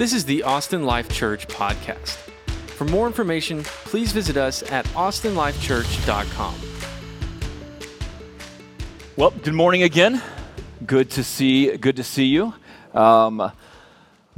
This is the Austin Life Church podcast. For more information, please visit us at austinlifechurch.com. Well, good morning again. Good to see. Good to see you. Um,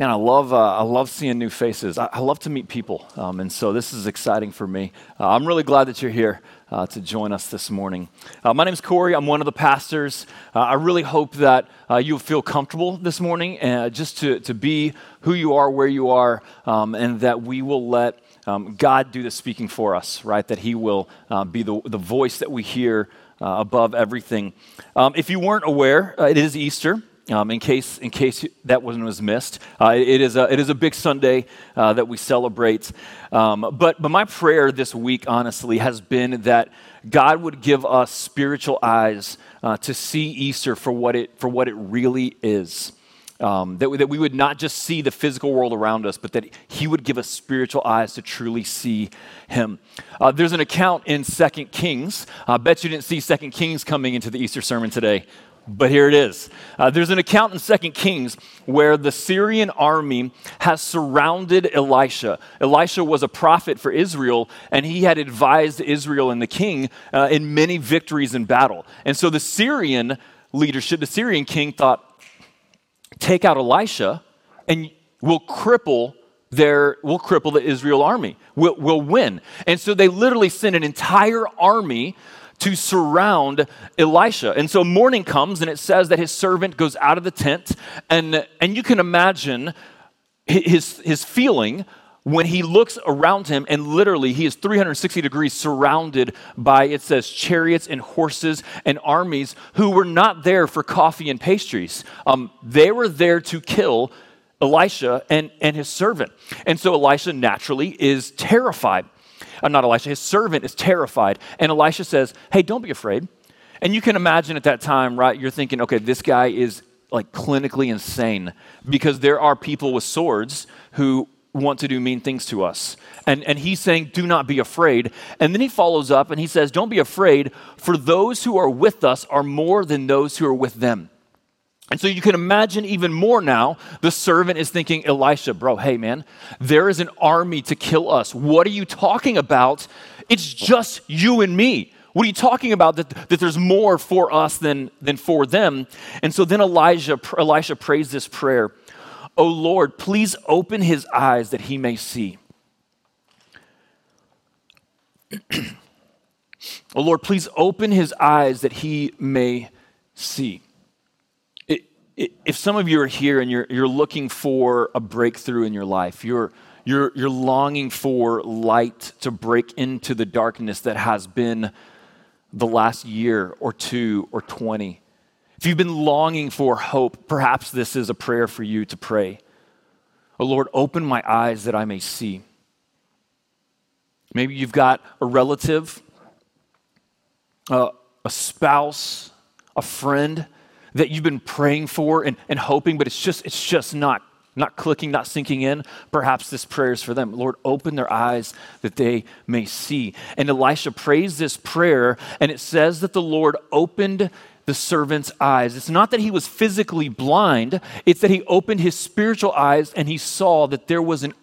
man, I love. Uh, I love seeing new faces. I, I love to meet people, um, and so this is exciting for me. Uh, I'm really glad that you're here uh, to join us this morning. Uh, my name is Corey. I'm one of the pastors. Uh, I really hope that uh, you'll feel comfortable this morning, just to to be who you are, where you are, um, and that we will let. Um, God do the speaking for us, right? That He will be the, the voice that we hear above everything. Um, if you weren't aware, it is Easter. Um, in case in case that one was missed, uh, it is a it is a big Sunday uh, that we celebrate. Um, but but my prayer this week, honestly, has been that God would give us spiritual eyes uh, to see Easter for what it for what it really is. Um, that, we, that we would not just see the physical world around us, but that He would give us spiritual eyes to truly see Him. Uh, there's an account in Second Kings. I bet you didn't see Second Kings coming into the Easter sermon today, but here it is. Uh, there's an account in Second Kings where the Syrian army has surrounded Elisha. Elisha was a prophet for Israel, and he had advised Israel and the king uh, in many victories in battle. And so the Syrian leadership, the Syrian king, thought, take out Elisha and we'll cripple their we'll cripple the Israel army. We'll, we'll win. And so they literally sent an entire army to surround Elisha. And so morning comes and it says that his servant goes out of the tent and and you can imagine his his feeling when he looks around him and literally he is 360 degrees surrounded by it says chariots and horses and armies who were not there for coffee and pastries. Um, they were there to kill elisha and, and his servant. And so elisha naturally is terrified uh, not elisha his servant is terrified and elisha says hey don't be afraid and you can imagine at that time right you're thinking okay this guy is like clinically insane because there are people with swords who want to do mean things to us. And, and he's saying, Do not be afraid. And then he follows up and he says, Don't be afraid, for those who are with us are more than those who are with them. And so you can imagine even more now, the servant is thinking, Elisha, bro, hey man, there is an army to kill us. What are you talking about? It's just you and me. What are you talking about that, that there's more for us than, than for them? And so then Elijah, Elisha prays this prayer. O Lord, please open his eyes that he may see. oh Lord, please open his eyes that he may see. Oh, If some of you are here and you're, you're looking for a breakthrough in your life, you're, you're, you're longing for light to break into the darkness that has been the last year or two or 20, if you've been longing for hope, perhaps this is a prayer for you to pray. Oh Lord, open my eyes that I may see. Maybe you've got a relative, uh, a spouse, a friend that you've been praying for and, and hoping, but it's just, it's just not, not clicking, not sinking in. Perhaps this prayer is for them. Lord, open their eyes that they may see. And Elisha prays this prayer, and it says that the Lord opened the servant's eyes. It's not that he was physically blind, it's that he opened his spiritual eyes and he saw that there was an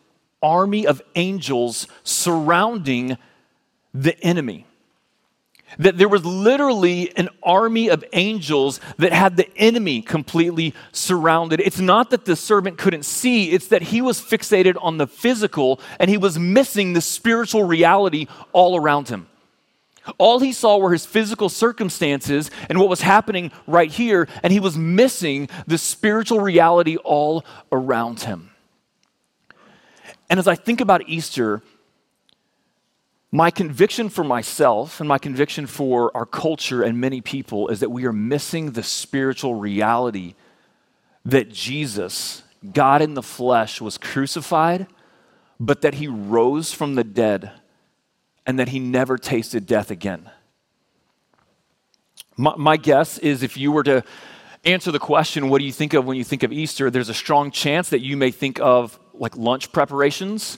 army of angels surrounding the enemy. That there was literally an army of angels that had the enemy completely surrounded. It's not that the servant couldn't see, it's that he was fixated on the physical and he was missing the spiritual reality all around him. All he saw were his physical circumstances and what was happening right here, and he was missing the spiritual reality all around him. And as I think about Easter, my conviction for myself and my conviction for our culture and many people is that we are missing the spiritual reality that Jesus, God in the flesh, was crucified, but that he rose from the dead and that he never tasted death again. My, my, guess is if you were to answer the question, what do you think of when you think of Easter? There's a strong chance that you may think of like lunch preparations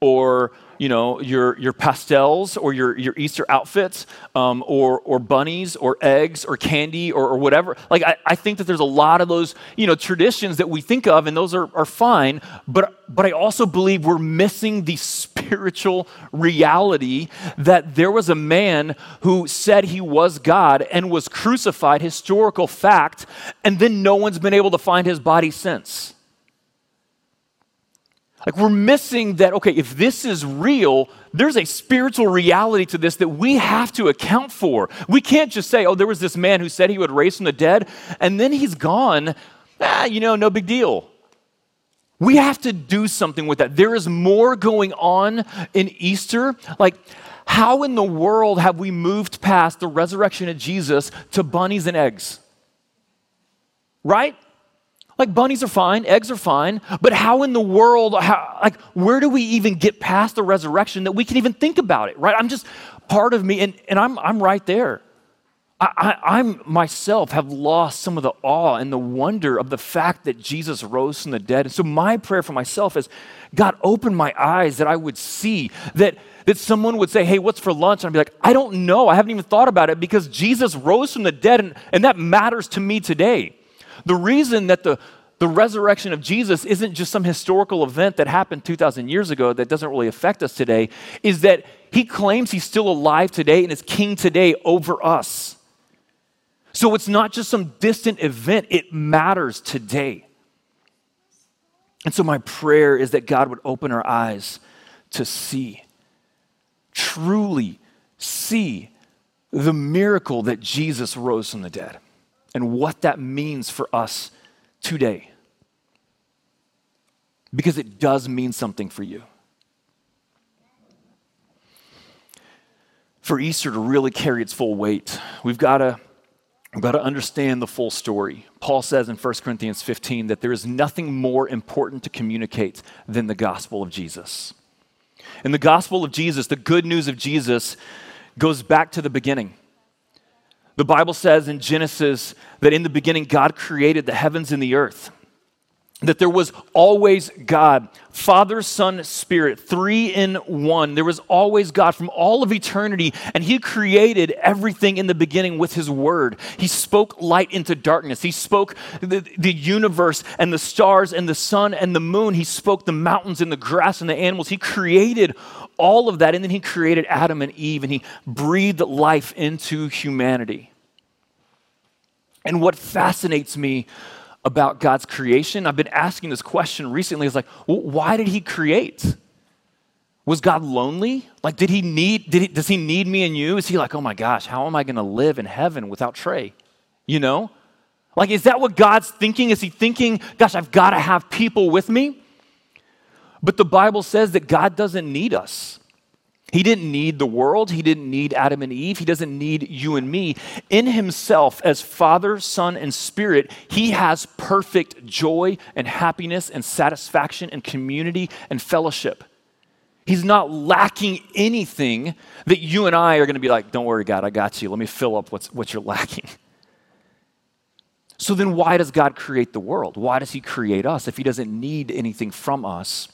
or you know, your, your pastels or your, your Easter outfits um, or, or bunnies or eggs or candy or, or whatever. Like, I, I think that there's a lot of those, you know, traditions that we think of, and those are, are fine. But, but I also believe we're missing the spiritual reality that there was a man who said he was God and was crucified, historical fact, and then no one's been able to find his body since. Like we're missing that, okay, if this is real, there's a spiritual reality to this that we have to account for. We can't just say, oh, there was this man who said he would raise from the dead, and then he's gone. Ah, you know, no big deal. We have to do something with that. There is more going on in Easter. Like, how in the world have we moved past the resurrection of Jesus to bunnies and eggs? Right? Like bunnies are fine, eggs are fine, but how in the world, how, like, where do we even get past the resurrection that we can even think about it, right? I'm just part of me, and, and I'm, I'm right there. I, I am myself have lost some of the awe and the wonder of the fact that Jesus rose from the dead. And so my prayer for myself is, God, open my eyes that I would see that that someone would say, Hey, what's for lunch? And I'd be like, I don't know. I haven't even thought about it because Jesus rose from the dead, and, and that matters to me today. The reason that the, the resurrection of Jesus isn't just some historical event that happened 2,000 years ago that doesn't really affect us today, is that he claims he's still alive today and is king today over us. So it's not just some distant event, it matters today. And so my prayer is that God would open our eyes to see, truly see the miracle that Jesus rose from the dead and what that means for us today. Because it does mean something for you. For Easter to really carry its full weight, we've got to We've got to understand the full story. Paul says in 1 Corinthians 15 that there is nothing more important to communicate than the gospel of Jesus. And the gospel of Jesus, the good news of Jesus, goes back to the beginning. The Bible says in Genesis that in the beginning God created the heavens and the earth that there was always God, Father, Son, Spirit, three in one. There was always God from all of eternity, and He created everything in the beginning with His Word. He spoke light into darkness. He spoke the, the universe and the stars and the sun and the moon. He spoke the mountains and the grass and the animals. He created all of that, and then He created Adam and Eve, and He breathed life into humanity. And what fascinates me about God's creation, I've been asking this question recently is like, well, why did He create? Was God lonely? Like, did He need? Did he, does He need me and you? Is He like, oh my gosh, how am I going to live in heaven without Trey? You know, like, is that what God's thinking? Is He thinking, gosh, I've got to have people with me? But the Bible says that God doesn't need us. He didn't need the world. He didn't need Adam and Eve. He doesn't need you and me. In himself, as Father, Son, and Spirit, he has perfect joy and happiness and satisfaction and community and fellowship. He's not lacking anything that you and I are going to be like, don't worry, God, I got you. Let me fill up what's, what you're lacking. So then, why does God create the world? Why does He create us if He doesn't need anything from us?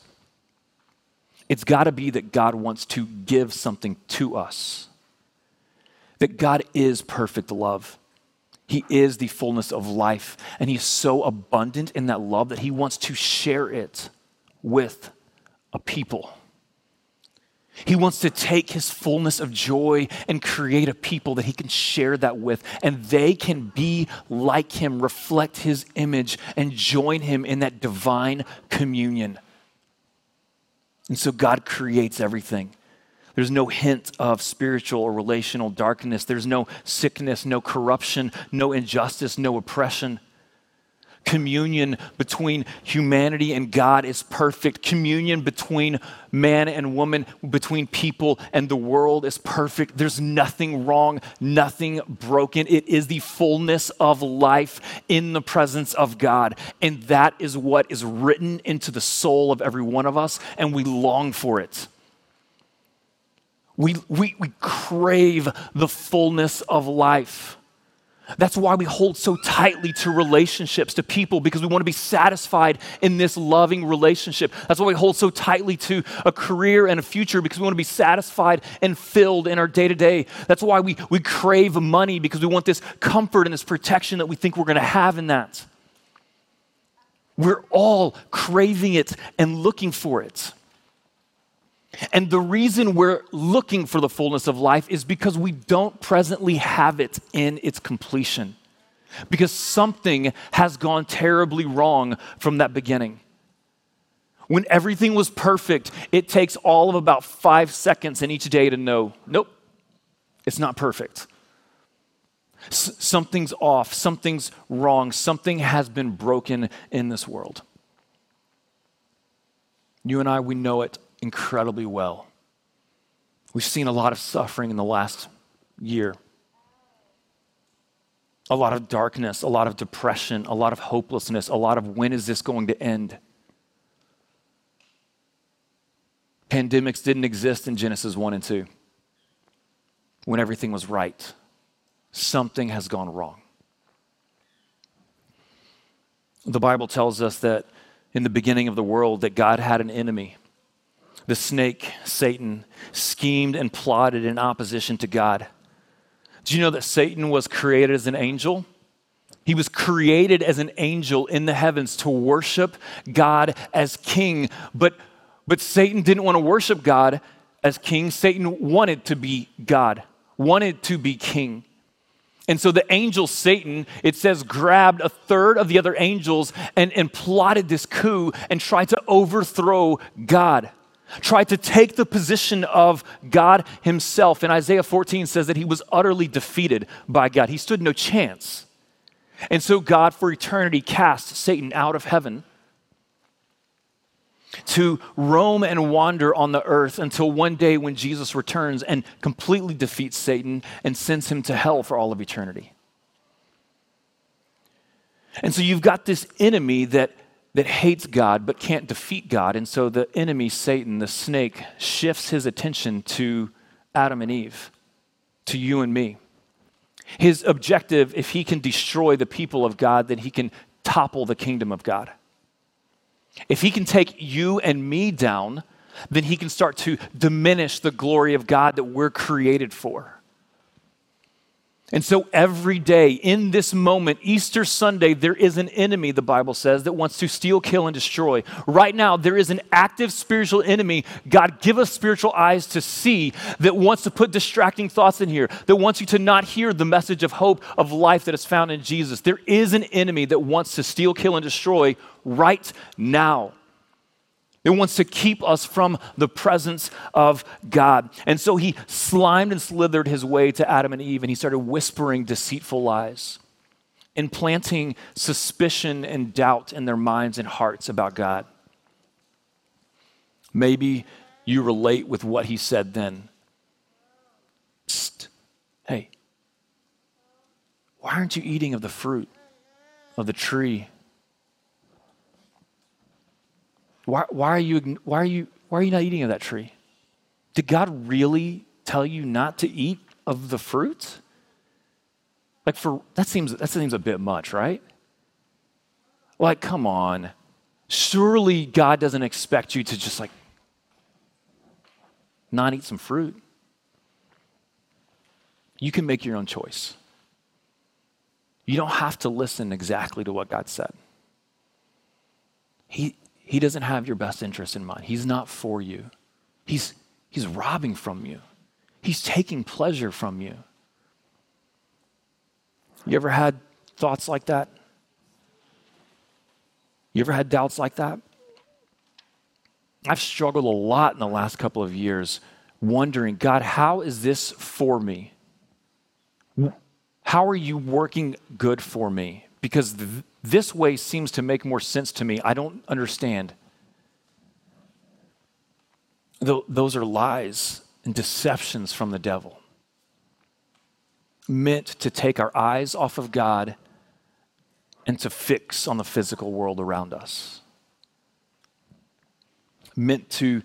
It's got to be that God wants to give something to us. That God is perfect love. He is the fullness of life. And He's so abundant in that love that He wants to share it with a people. He wants to take his fullness of joy and create a people that he can share that with, and they can be like him, reflect his image, and join him in that divine communion. And so God creates everything. There's no hint of spiritual or relational darkness. There's no sickness, no corruption, no injustice, no oppression. Communion between humanity and God is perfect. Communion between man and woman, between people and the world is perfect. There's nothing wrong, nothing broken. It is the fullness of life in the presence of God. And that is what is written into the soul of every one of us, and we long for it. We, we, we crave the fullness of life. That's why we hold so tightly to relationships, to people, because we want to be satisfied in this loving relationship. That's why we hold so tightly to a career and a future, because we want to be satisfied and filled in our day to day. That's why we, we crave money, because we want this comfort and this protection that we think we're going to have in that. We're all craving it and looking for it. And the reason we're looking for the fullness of life is because we don't presently have it in its completion. Because something has gone terribly wrong from that beginning. When everything was perfect, it takes all of about five seconds in each day to know nope, it's not perfect. S- something's off, something's wrong, something has been broken in this world. You and I, we know it incredibly well. We've seen a lot of suffering in the last year. A lot of darkness, a lot of depression, a lot of hopelessness, a lot of when is this going to end? Pandemics didn't exist in Genesis 1 and 2 when everything was right. Something has gone wrong. The Bible tells us that in the beginning of the world that God had an enemy the snake, Satan, schemed and plotted in opposition to God. Do you know that Satan was created as an angel? He was created as an angel in the heavens to worship God as king. But, but Satan didn't want to worship God as king. Satan wanted to be God, wanted to be king. And so the angel Satan, it says, grabbed a third of the other angels and, and plotted this coup and tried to overthrow God tried to take the position of God himself. And Isaiah 14 says that he was utterly defeated by God. He stood no chance. And so God, for eternity, cast Satan out of heaven to roam and wander on the earth until one day when Jesus returns and completely defeats Satan and sends him to hell for all of eternity. And so you've got this enemy that that hates God but can't defeat God. And so the enemy, Satan, the snake, shifts his attention to Adam and Eve, to you and me. His objective, if he can destroy the people of God, then he can topple the kingdom of God. If he can take you and me down, then he can start to diminish the glory of God that we're created for. And so every day in this moment, Easter Sunday, there is an enemy, the Bible says, that wants to steal, kill, and destroy. Right now, there is an active spiritual enemy. God, give us spiritual eyes to see that wants to put distracting thoughts in here, that wants you to not hear the message of hope, of life that is found in Jesus. There is an enemy that wants to steal, kill, and destroy right now. It wants to keep us from the presence of God. And so he slimed and slithered his way to Adam and Eve, and he started whispering deceitful lies, implanting suspicion and doubt in their minds and hearts about God. Maybe you relate with what he said then. Psst. Hey, why aren't you eating of the fruit of the tree why, why, are you, why, are you, why are you not eating of that tree? Did God really tell you not to eat of the fruit? Like for that seems that seems a bit much, right? Like, come on. Surely God doesn't expect you to just like not eat some fruit. You can make your own choice. You don't have to listen exactly to what God said. He, he doesn't have your best interest in mind. He's not for you. He's, he's robbing from you, He's taking pleasure from you. You ever had thoughts like that? You ever had doubts like that? I've struggled a lot in the last couple of years wondering, God, how is this for me? How are you working good for me? Because this way seems to make more sense to me. I don't understand. Those are lies and deceptions from the devil, meant to take our eyes off of God and to fix on the physical world around us, meant to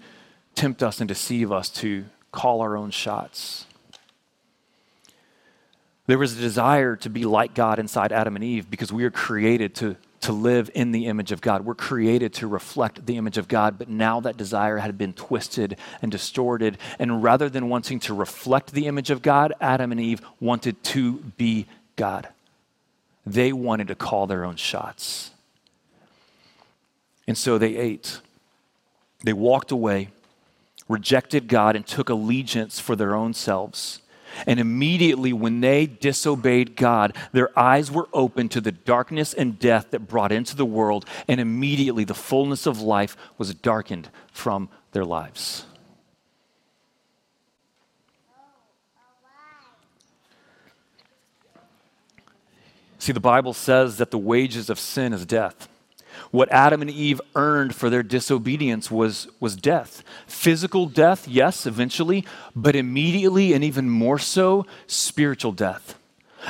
tempt us and deceive us to call our own shots. There was a desire to be like God inside Adam and Eve because we are created to, to live in the image of God. We're created to reflect the image of God, but now that desire had been twisted and distorted. And rather than wanting to reflect the image of God, Adam and Eve wanted to be God. They wanted to call their own shots. And so they ate. They walked away, rejected God, and took allegiance for their own selves. And immediately, when they disobeyed God, their eyes were opened to the darkness and death that brought into the world, and immediately the fullness of life was darkened from their lives. See, the Bible says that the wages of sin is death. What Adam and Eve earned for their disobedience was, was death. Physical death, yes, eventually, but immediately and even more so, spiritual death.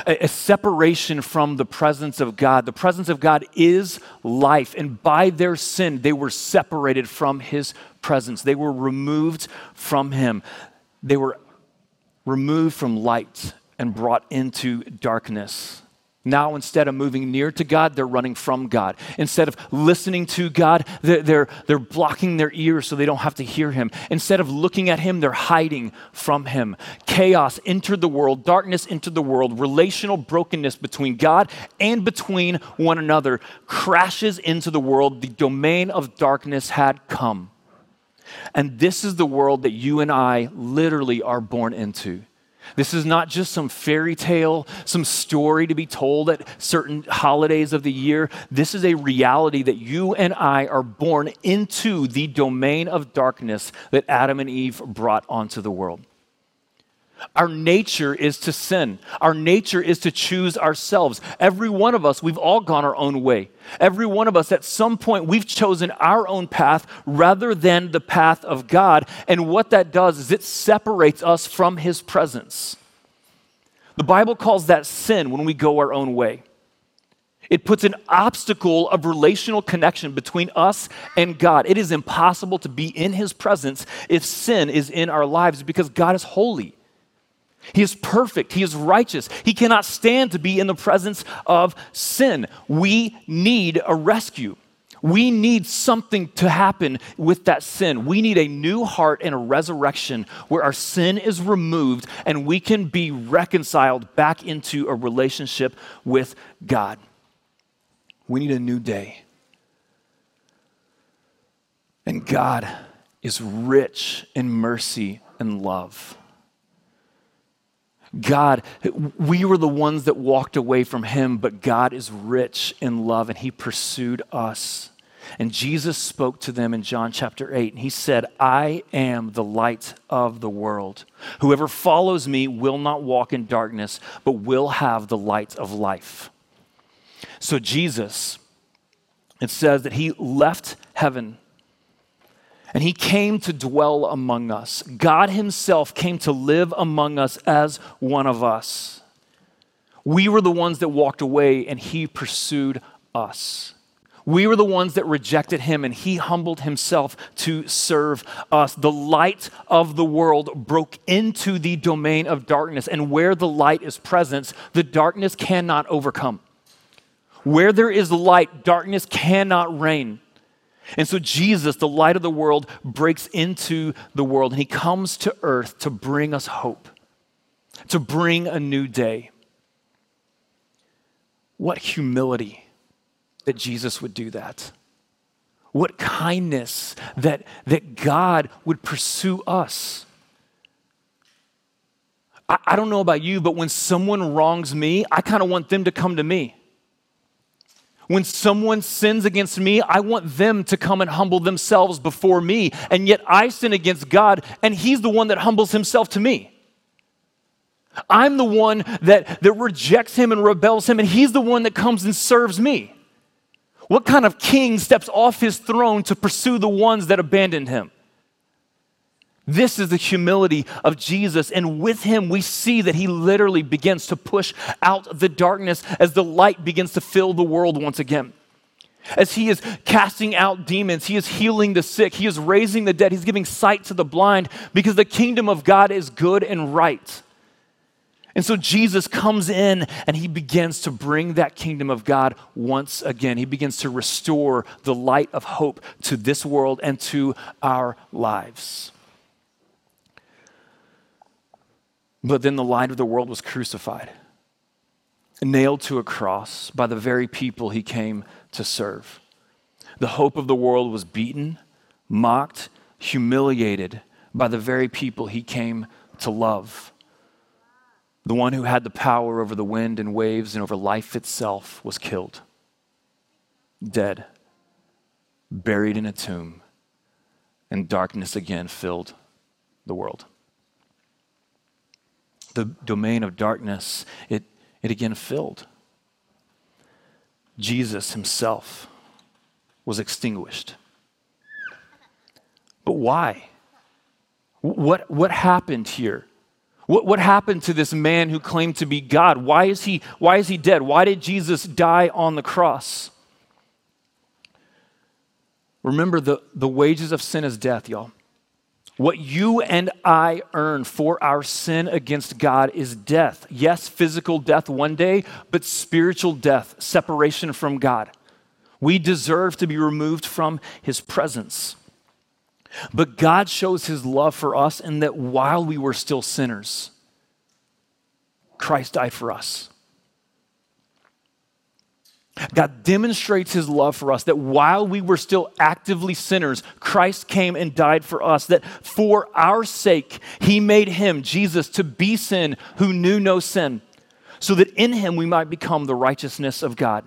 A, a, separation from the presence of God. The presence of God is life, and by their sin, they were separated from His presence. They were removed from Him. They were removed from light and brought into darkness. Now, instead of moving near to God, they're running from God. Instead of listening to God, they're, they're, they're, blocking their ears so they don't have to hear Him. Instead of looking at Him, they're hiding from Him. Chaos entered the world, darkness entered the world, relational brokenness between God and between one another crashes into the world. The domain of darkness had come. And this is the world that you and I literally are born into. This is not just some fairy tale, some story to be told at certain holidays of the year. This is a reality that you and I are born into the domain of darkness that Adam and Eve brought onto the world. Our nature is to sin. Our nature is to choose ourselves. Every one of us, we've all gone our own way. Every one of us, at some point, we've chosen our own path rather than the path of God. And what that does is it separates us from His presence. The Bible calls that sin when we go our own way. It puts an obstacle of relational connection between us and God. It is impossible to be in His presence if sin is in our lives because God is holy. He is perfect. He is righteous. He cannot stand to be in the presence of sin. We need a rescue. We need something to happen with that sin. We need a new heart and a resurrection where our sin is removed and we can be reconciled back into a relationship with God. We need a new day. And God is rich in mercy and love. God, we were the ones that walked away from him, but God is rich in love and he pursued us. And Jesus spoke to them in John chapter 8, and he said, I am the light of the world. Whoever follows me will not walk in darkness, but will have the light of life. So, Jesus, it says that he left heaven and he came to dwell among us. God himself came to live among us as one of us. We were the ones that walked away, and he pursued us. We were the ones that rejected him, and he humbled himself to serve us. The light of the world broke into the domain of darkness, and where the light is present, the darkness cannot overcome. Where there is light, darkness cannot reign. And so Jesus, the light of the world, breaks into the world and he comes to earth to bring us hope, to bring a new day. What humility that Jesus would do that. What kindness that, that God would pursue us. I, I don't know about you, but when someone wrongs me, I kind of want them to come to me. When someone sins against me, I want them to come and humble themselves before me. And yet I sin against God, and He's the one that humbles Himself to me. I'm the one that, that rejects Him and rebels Him, and He's the one that comes and serves me. What kind of king steps off his throne to pursue the ones that abandoned him? This is the humility of Jesus. And with him, we see that he literally begins to push out the darkness as the light begins to fill the world once again. As he is casting out demons, he is healing the sick, he is raising the dead, he's giving sight to the blind because the kingdom of God is good and right. And so Jesus comes in and he begins to bring that kingdom of God once again. He begins to restore the light of hope to this world and to our lives. But then the light of the world was crucified, nailed to a cross by the very people he came to serve. The hope of the world was beaten, mocked, humiliated by the very people he came to love. The one who had the power over the wind and waves and over life itself was killed, dead, buried in a tomb, and darkness again filled the world. The domain of darkness, it, it again filled. Jesus himself was extinguished. But why? What, what happened here? What, what happened to this man who claimed to be God? Why is, he, why is he dead? Why did Jesus die on the cross? Remember, the, the wages of sin is death, y'all. What you and I earn for our sin against God is death. Yes, physical death one day, but spiritual death, separation from God. We deserve to be removed from his presence. But God shows his love for us in that while we were still sinners, Christ died for us. God demonstrates his love for us that while we were still actively sinners, Christ came and died for us. That for our sake, he made him, Jesus, to be sin who knew no sin, so that in him we might become the righteousness of God.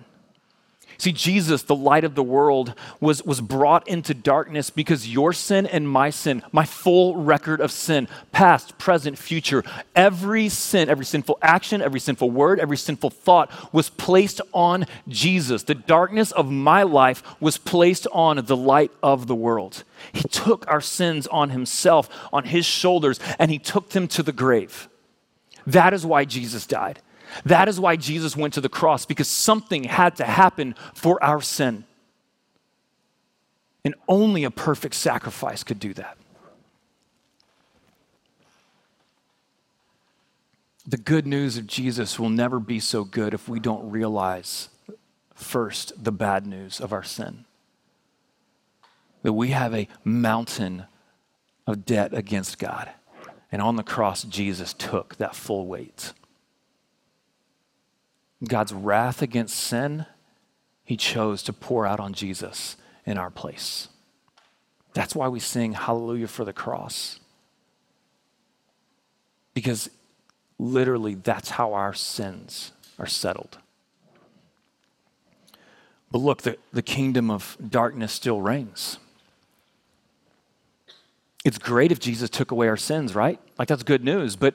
See, Jesus, the light of the world, was, was brought into darkness because your sin and my sin, my full record of sin, past, present, future, every sin, every sinful action, every sinful word, every sinful thought was placed on Jesus. The darkness of my life was placed on the light of the world. He took our sins on himself, on his shoulders, and he took them to the grave. That is why Jesus died. That is why Jesus went to the cross, because something had to happen for our sin. And only a perfect sacrifice could do that. The good news of Jesus will never be so good if we don't realize first the bad news of our sin. That we have a mountain of debt against God. And on the cross, Jesus took that full weight. God's wrath against sin, he chose to pour out on Jesus in our place. That's why we sing Hallelujah for the cross. Because literally, that's how our sins are settled. But look, the, the kingdom of darkness still reigns. It's great if Jesus took away our sins, right? Like that's good news, but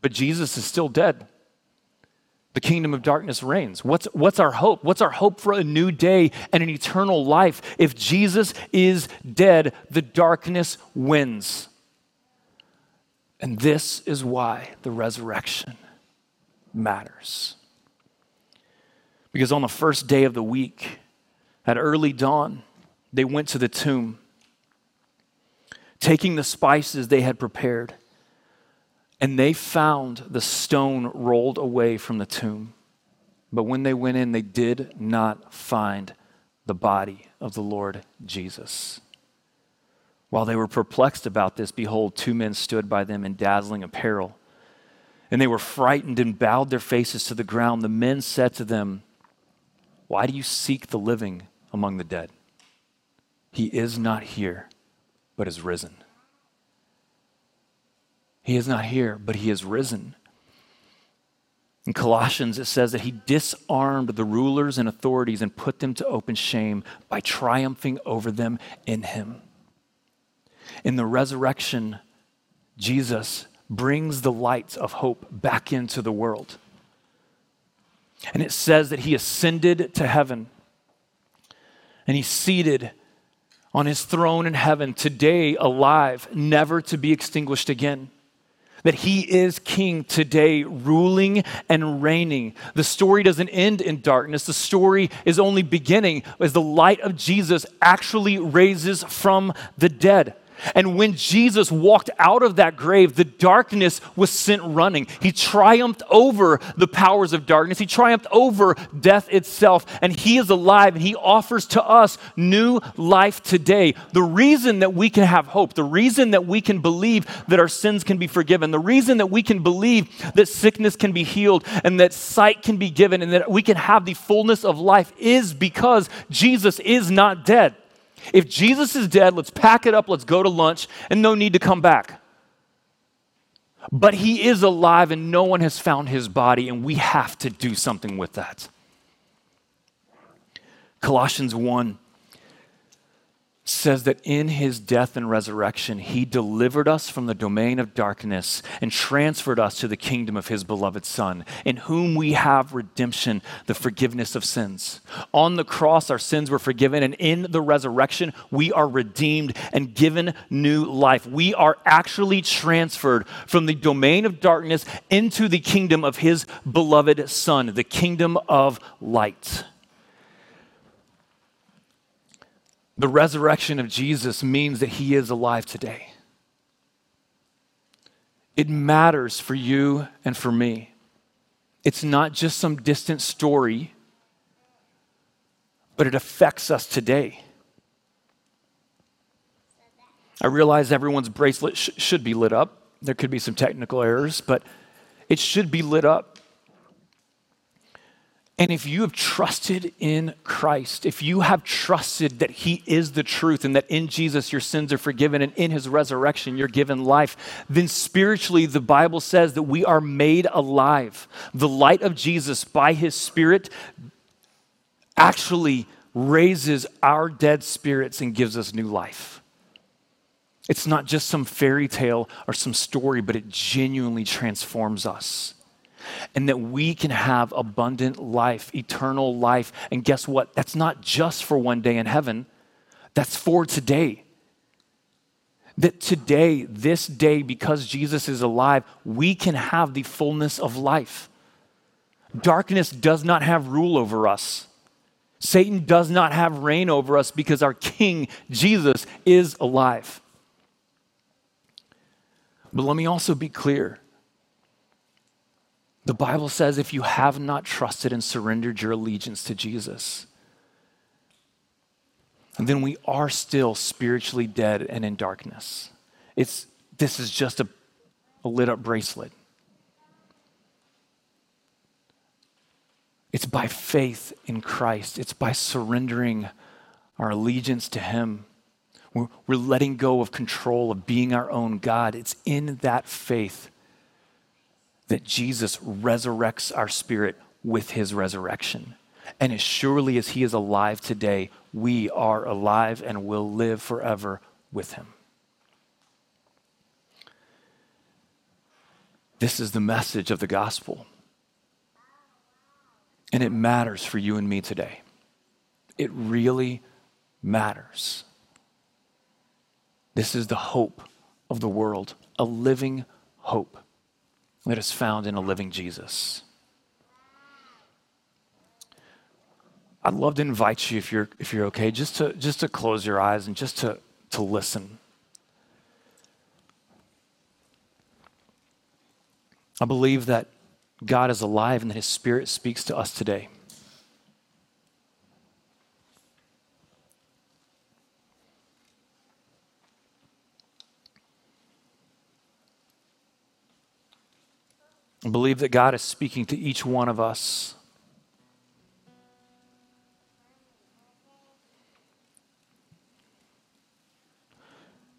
but Jesus is still dead the kingdom of darkness reigns. What's, what's our hope? What's our hope for a new day and an eternal life? If Jesus is dead, the darkness wins. And this is why the resurrection matters. Because on the first day of the week, at early dawn, they went to the tomb, taking the spices they had prepared and they found the stone rolled away from the tomb. But when they went in, they did not find the body of the Lord Jesus. While they were perplexed about this, behold, two men stood by them in dazzling apparel. And they were frightened and bowed their faces to the ground. The men said to them, Why do you seek the living among the dead? He is not here, but is risen. He is not here, but he is risen. In Colossians, it says that he disarmed the rulers and authorities and put them to open shame by triumphing over them in him. In the resurrection, Jesus brings the light of hope back into the world. And it says that he ascended to heaven and he's seated on his throne in heaven, today alive, never to be extinguished again that he is king today, ruling and reigning. The story doesn't end in darkness. The story is only beginning as the light of Jesus actually raises from the dead. And when Jesus walked out of that grave, the darkness was sent running. He triumphed over the powers of darkness. He triumphed over death itself. And He is alive and He offers to us new life today. The reason that we can have hope, the reason that we can believe that our sins can be forgiven, the reason that we can believe that sickness can be healed and that sight can be given and that we can have the fullness of life is because Jesus is not dead. If Jesus is dead, let's pack it up, let's go to lunch, and no need to come back. But he is alive, and no one has found his body, and we have to do something with that. Colossians 1 says that in his death and resurrection, he delivered us from the domain of darkness and transferred us to the kingdom of his beloved Son, in whom we have redemption, the forgiveness of sins. On the cross, our sins were forgiven, and in the resurrection, we are redeemed and given new life. We are actually transferred from the domain of darkness into the kingdom of his beloved Son, the kingdom of light. The resurrection of Jesus means that he is alive today. It matters for you and for me. It's not just some distant story, but it affects us today. I realize everyone's bracelet sh- should be lit up. There could be some technical errors, but it should be lit up. And if you have trusted in Christ, if you have trusted that He is the truth and that in Jesus your sins are forgiven and in His resurrection you're given life, then spiritually the Bible says that we are made alive. The light of Jesus by His Spirit actually raises our dead spirits and gives us new life. It's not just some fairy tale or some story, but it genuinely transforms us and that we can have abundant life, eternal life. And guess what? That's not just for one day in heaven, that's for today. That today, this day, because Jesus is alive, we can have the fullness of life. Darkness does not have rule over us. Satan does not have reign over us because our King, Jesus, is alive. But let me also be clear the Bible says if you have not trusted and surrendered your allegiance to Jesus, then we are still spiritually dead and in darkness. It's, this is just a, a lit up bracelet. It's by faith in Christ, it's by surrendering our allegiance to Him. We're, we're letting go of control of being our own God. It's in that faith that Jesus resurrects our spirit with his resurrection. And as surely as he is alive today, we are alive and will live forever with him. This is the message of the gospel. And it matters for you and me today. It really matters. This is the hope of the world, a living hope that is found in a living Jesus. I'd love to invite you, if you're, if you're okay, just to, just to close your eyes and just to, to listen. I believe that God is alive and that His Spirit speaks to us today. Believe that God is speaking to each one of us.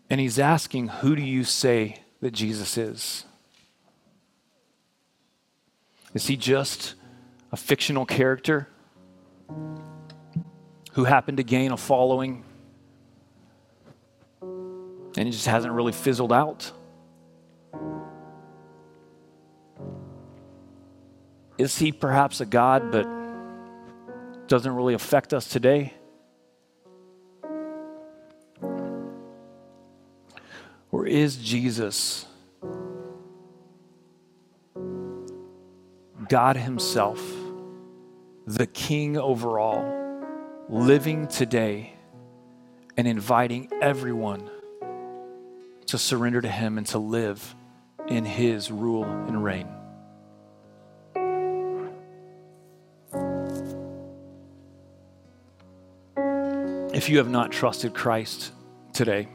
And he's asking, Who do you say that Jesus is? Is he just a fictional character who happened to gain a following and he just hasn't really fizzled out? Is he perhaps a God but doesn't really affect us today? Or is Jesus God Himself, the King over all, living today and inviting everyone to surrender to Him and to live in His rule and reign. If you have not trusted Christ today,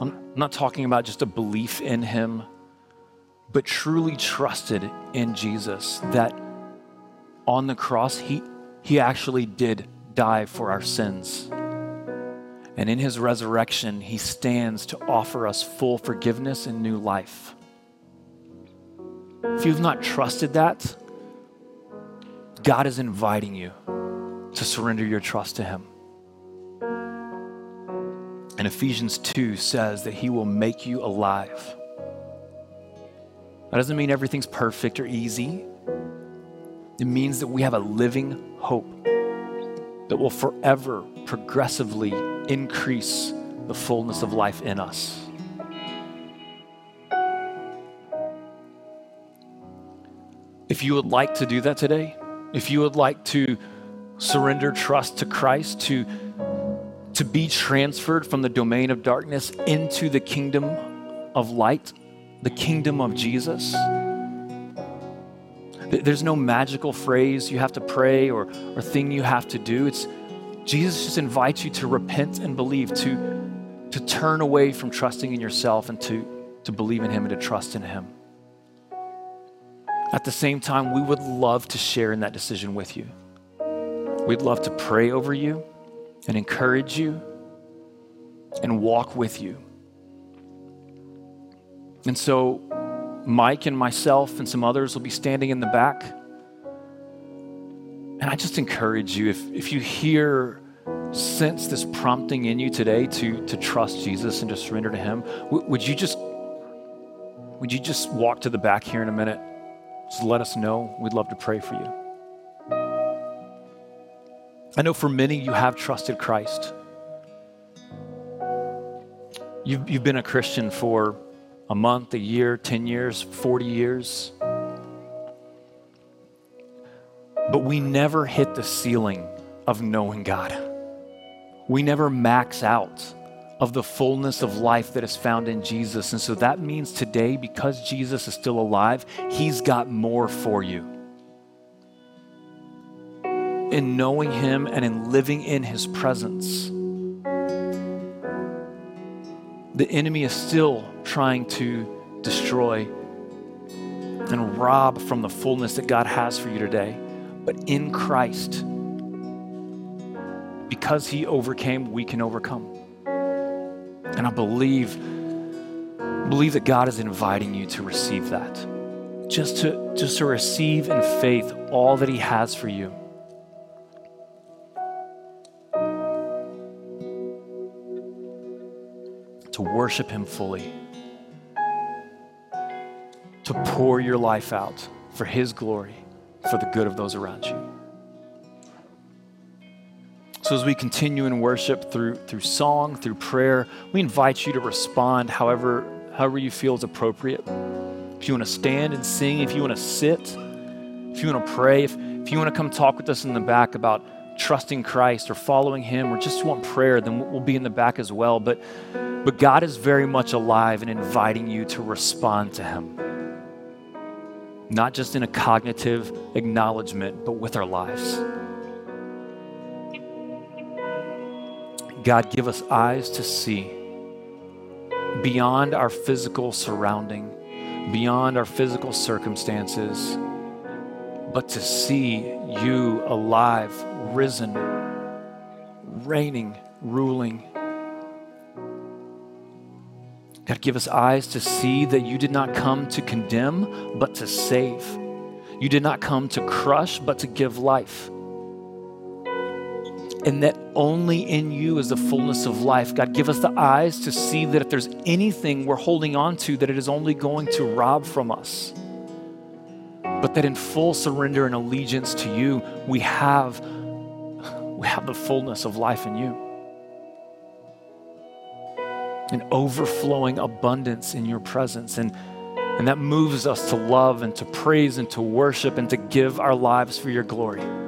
I'm not talking about just a belief in Him, but truly trusted in Jesus that on the cross, He, he actually did die for our sins. And in his resurrection, he stands to offer us full forgiveness and new life. If you've not trusted that, God is inviting you to surrender your trust to him. And Ephesians 2 says that he will make you alive. That doesn't mean everything's perfect or easy. It means that we have a living hope that will forever progressively increase the fullness of life in us. If you would like to do that today, if you would like to surrender trust to Christ, to, to be transferred from the domain of darkness into the kingdom of light, the kingdom of Jesus, there's no magical phrase you have to pray or, or thing you have to do. It's Jesus just invites you to repent and believe, to, to turn away from trusting in yourself and to, to believe in Him and to trust in Him. At the same time, we would love to share in that decision with you. We'd love to pray over you and encourage you and walk with you. And so, Mike and myself and some others will be standing in the back. And I just encourage you, if, if you hear, sense this prompting in you today to, to trust Jesus and to surrender to Him, w- would you just would you just walk to the back here in a minute? Just let us know. We'd love to pray for you. I know for many you have trusted Christ. You've, you've been a Christian for a month, a year, 10 years, 40 years. But we never hit the ceiling of knowing God. We never max out of the fullness of life that is found in Jesus. And so that means today, because Jesus is still alive, He's got more for you. In knowing Him and in living in His presence the enemy is still trying to destroy and rob from the fullness that God has for you today. But in Christ, because he overcame, we can overcome. And I believe believe that God is inviting you to receive that. Just to just to receive in faith all that he has for you. To worship Him fully, to pour your life out for His glory, for the good of those around you. So, as we continue in worship through, through song, through prayer, we invite you to respond however, however you feel is appropriate. If you want to stand and sing, if you want to sit, if you want to pray, if, if you want to come talk with us in the back about trusting Christ or following Him or just want prayer, then we'll be in the back as well. But, but God is very much alive and inviting you to respond to Him. Not just in a cognitive acknowledgement, but with our lives. God, give us eyes to see beyond our physical surrounding, beyond our physical circumstances, but to see you alive, risen, reigning, ruling. God, give us eyes to see that you did not come to condemn, but to save. You did not come to crush, but to give life. And that only in you is the fullness of life. God, give us the eyes to see that if there's anything we're holding on to, that it is only going to rob from us but that in full surrender and allegiance to you, we have, we have the fullness of life in you. An overflowing abundance in your presence. And, and that moves us to love and to praise and to worship and to give our lives for your glory.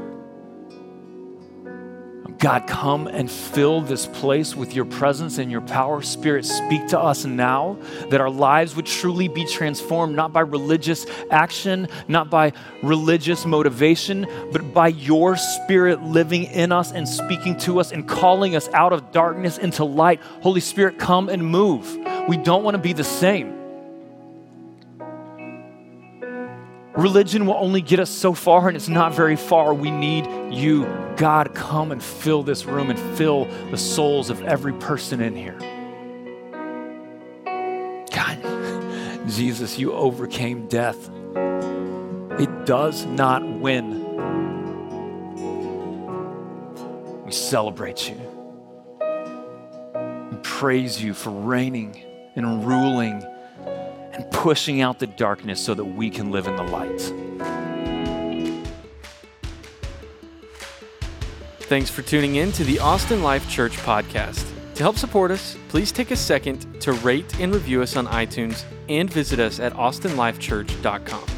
God, come and fill this place with your presence and your power. Spirit, speak to us now that our lives would truly be transformed, not by religious action, not by religious motivation, but by your Spirit living in us and speaking to us and calling us out of darkness into light. Holy Spirit, come and move. We don't want to be the same. Religion will only get us so far, and it's not very far. We need you. God, come and fill this room and fill the souls of every person in here. God, Jesus, you overcame death. It does not win. We celebrate you. We praise you for reigning and ruling and pushing out the darkness so that we can live in the light. Thanks for tuning in to the Austin Life Church podcast. To help support us, please take a second to rate and review us on iTunes and visit us at austinlifechurch.com.